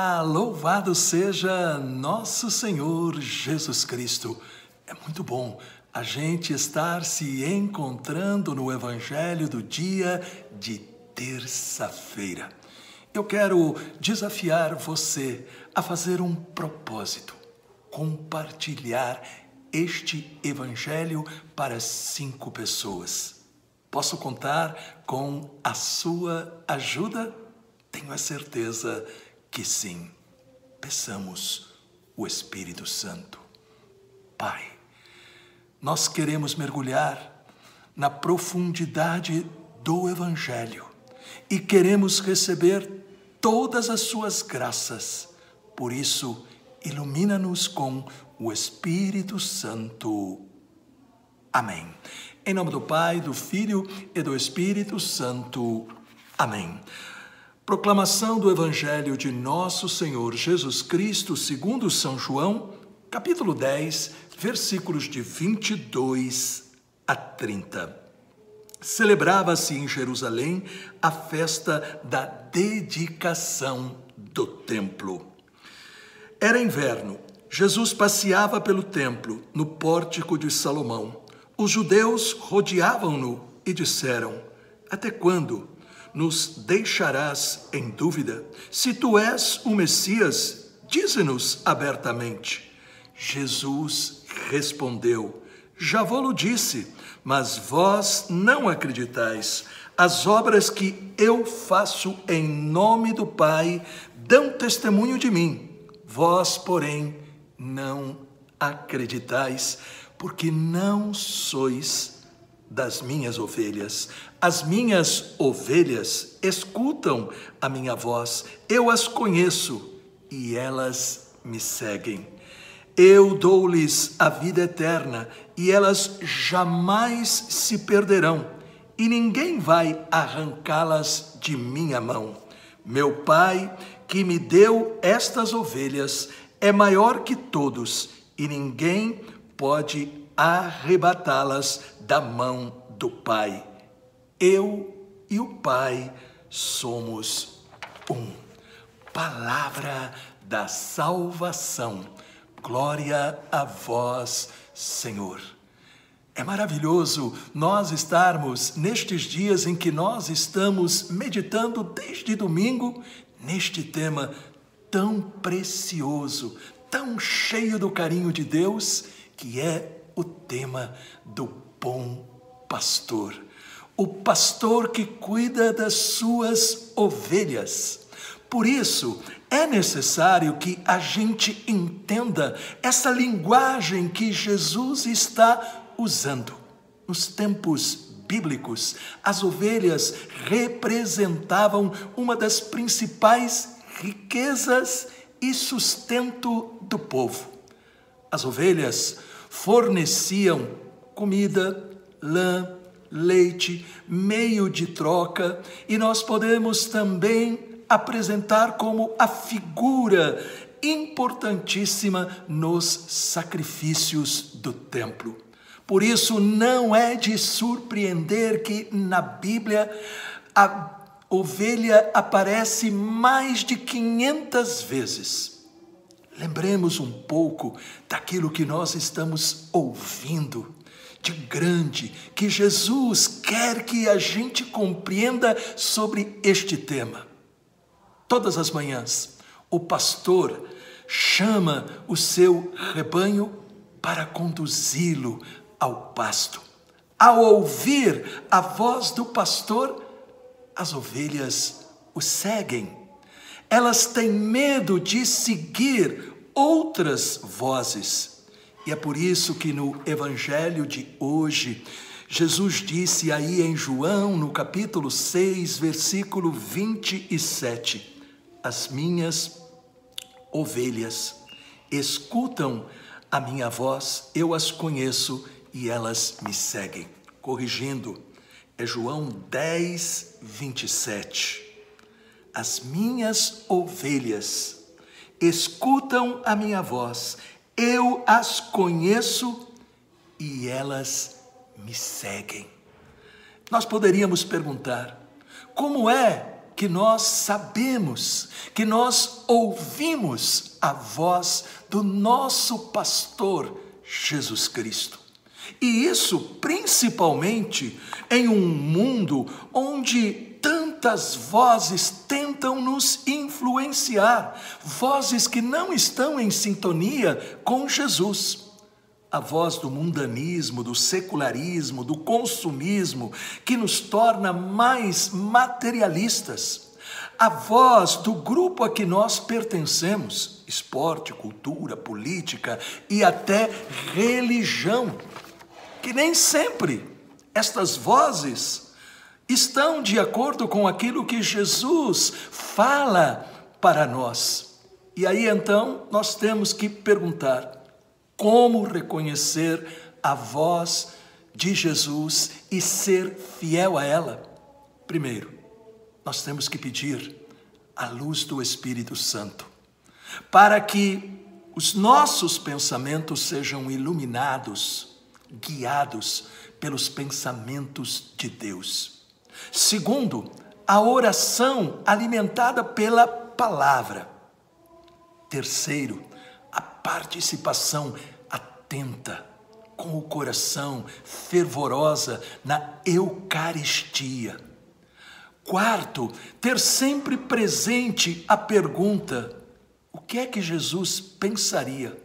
Olá, louvado seja nosso Senhor Jesus Cristo. É muito bom a gente estar se encontrando no Evangelho do dia de terça-feira. Eu quero desafiar você a fazer um propósito, compartilhar este Evangelho para cinco pessoas. Posso contar com a sua ajuda? Tenho a certeza que sim. Peçamos o Espírito Santo. Pai, nós queremos mergulhar na profundidade do Evangelho e queremos receber todas as suas graças. Por isso, ilumina-nos com o Espírito Santo. Amém. Em nome do Pai, do Filho e do Espírito Santo. Amém. Proclamação do Evangelho de Nosso Senhor Jesus Cristo, segundo São João, capítulo 10, versículos de 22 a 30. Celebrava-se em Jerusalém a festa da dedicação do templo. Era inverno. Jesus passeava pelo templo, no pórtico de Salomão. Os judeus rodeavam-no e disseram: Até quando? Nos deixarás em dúvida? Se tu és o Messias, dize-nos abertamente. Jesus respondeu: Já vou-lo disse, mas vós não acreditais. As obras que eu faço em nome do Pai dão testemunho de mim. Vós, porém, não acreditais, porque não sois das minhas ovelhas. As minhas ovelhas escutam a minha voz, eu as conheço e elas me seguem. Eu dou-lhes a vida eterna e elas jamais se perderão, e ninguém vai arrancá-las de minha mão. Meu Pai, que me deu estas ovelhas, é maior que todos, e ninguém pode arrebatá-las da mão do Pai. Eu e o Pai somos um. Palavra da salvação. Glória a vós, Senhor. É maravilhoso nós estarmos nestes dias em que nós estamos meditando desde domingo neste tema tão precioso, tão cheio do carinho de Deus, que é o tema do bom pastor. O pastor que cuida das suas ovelhas. Por isso, é necessário que a gente entenda essa linguagem que Jesus está usando. Nos tempos bíblicos, as ovelhas representavam uma das principais riquezas e sustento do povo. As ovelhas forneciam comida, lã, leite, meio de troca, e nós podemos também apresentar como a figura importantíssima nos sacrifícios do templo. Por isso, não é de surpreender que na Bíblia a ovelha aparece mais de 500 vezes. Lembremos um pouco daquilo que nós estamos ouvindo de grande que Jesus quer que a gente compreenda sobre este tema. Todas as manhãs, o pastor chama o seu rebanho para conduzi-lo ao pasto. Ao ouvir a voz do pastor, as ovelhas o seguem elas têm medo de seguir outras vozes. E é por isso que no evangelho de hoje, Jesus disse aí em João, no capítulo 6, versículo 27, As minhas ovelhas escutam a minha voz, eu as conheço e elas me seguem. Corrigindo, é João 10, 27. As minhas ovelhas escutam a minha voz, eu as conheço e elas me seguem. Nós poderíamos perguntar: como é que nós sabemos, que nós ouvimos a voz do nosso pastor Jesus Cristo. E isso principalmente em um mundo onde tantas vozes tentam nos influenciar, vozes que não estão em sintonia com Jesus a voz do mundanismo, do secularismo, do consumismo, que nos torna mais materialistas. A voz do grupo a que nós pertencemos, esporte, cultura, política e até religião, que nem sempre estas vozes estão de acordo com aquilo que Jesus fala para nós. E aí então nós temos que perguntar: como reconhecer a voz de Jesus e ser fiel a ela? Primeiro, nós temos que pedir a luz do Espírito Santo, para que os nossos pensamentos sejam iluminados, guiados pelos pensamentos de Deus. Segundo, a oração alimentada pela palavra. Terceiro, a participação atenta, com o coração fervorosa na Eucaristia. Quarto, ter sempre presente a pergunta: o que é que Jesus pensaria,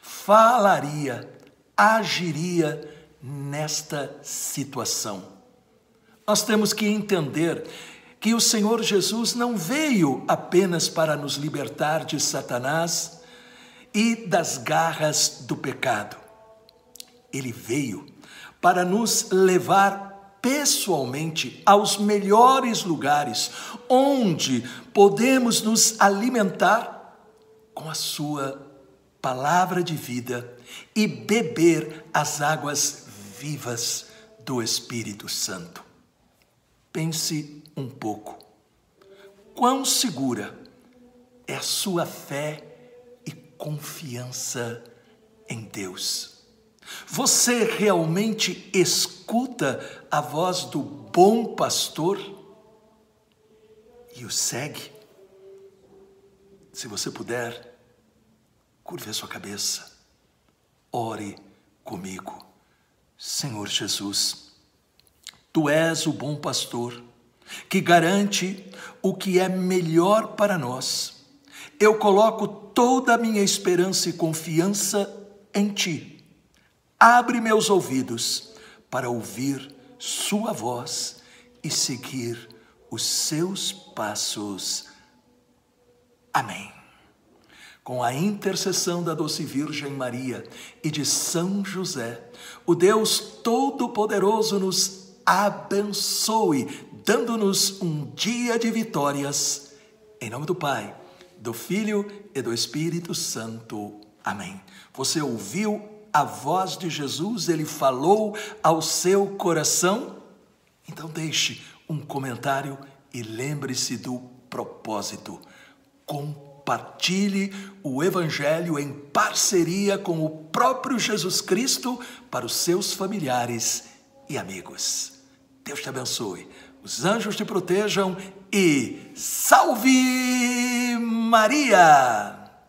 falaria, agiria nesta situação? Nós temos que entender que o Senhor Jesus não veio apenas para nos libertar de Satanás e das garras do pecado. Ele veio para nos levar pessoalmente aos melhores lugares onde podemos nos alimentar com a Sua palavra de vida e beber as águas vivas do Espírito Santo. Pense um pouco. Quão segura é a sua fé confiança em Deus. Você realmente escuta a voz do bom pastor e o segue? Se você puder, curve a sua cabeça, ore comigo. Senhor Jesus, tu és o bom pastor que garante o que é melhor para nós eu coloco toda a minha esperança e confiança em Ti. Abre meus ouvidos para ouvir Sua voz e seguir os seus passos. Amém. Com a intercessão da doce Virgem Maria e de São José, o Deus Todo-Poderoso nos abençoe, dando-nos um dia de vitórias. Em nome do Pai do Filho e do Espírito Santo. Amém. Você ouviu a voz de Jesus, ele falou ao seu coração? Então deixe um comentário e lembre-se do propósito. Compartilhe o Evangelho em parceria com o próprio Jesus Cristo para os seus familiares e amigos. Deus te abençoe os anjos te protejam e salve Maria!